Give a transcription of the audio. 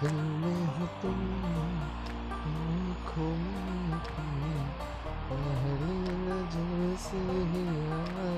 दिल में हो तुम आँखों पहली नज़र से ही आ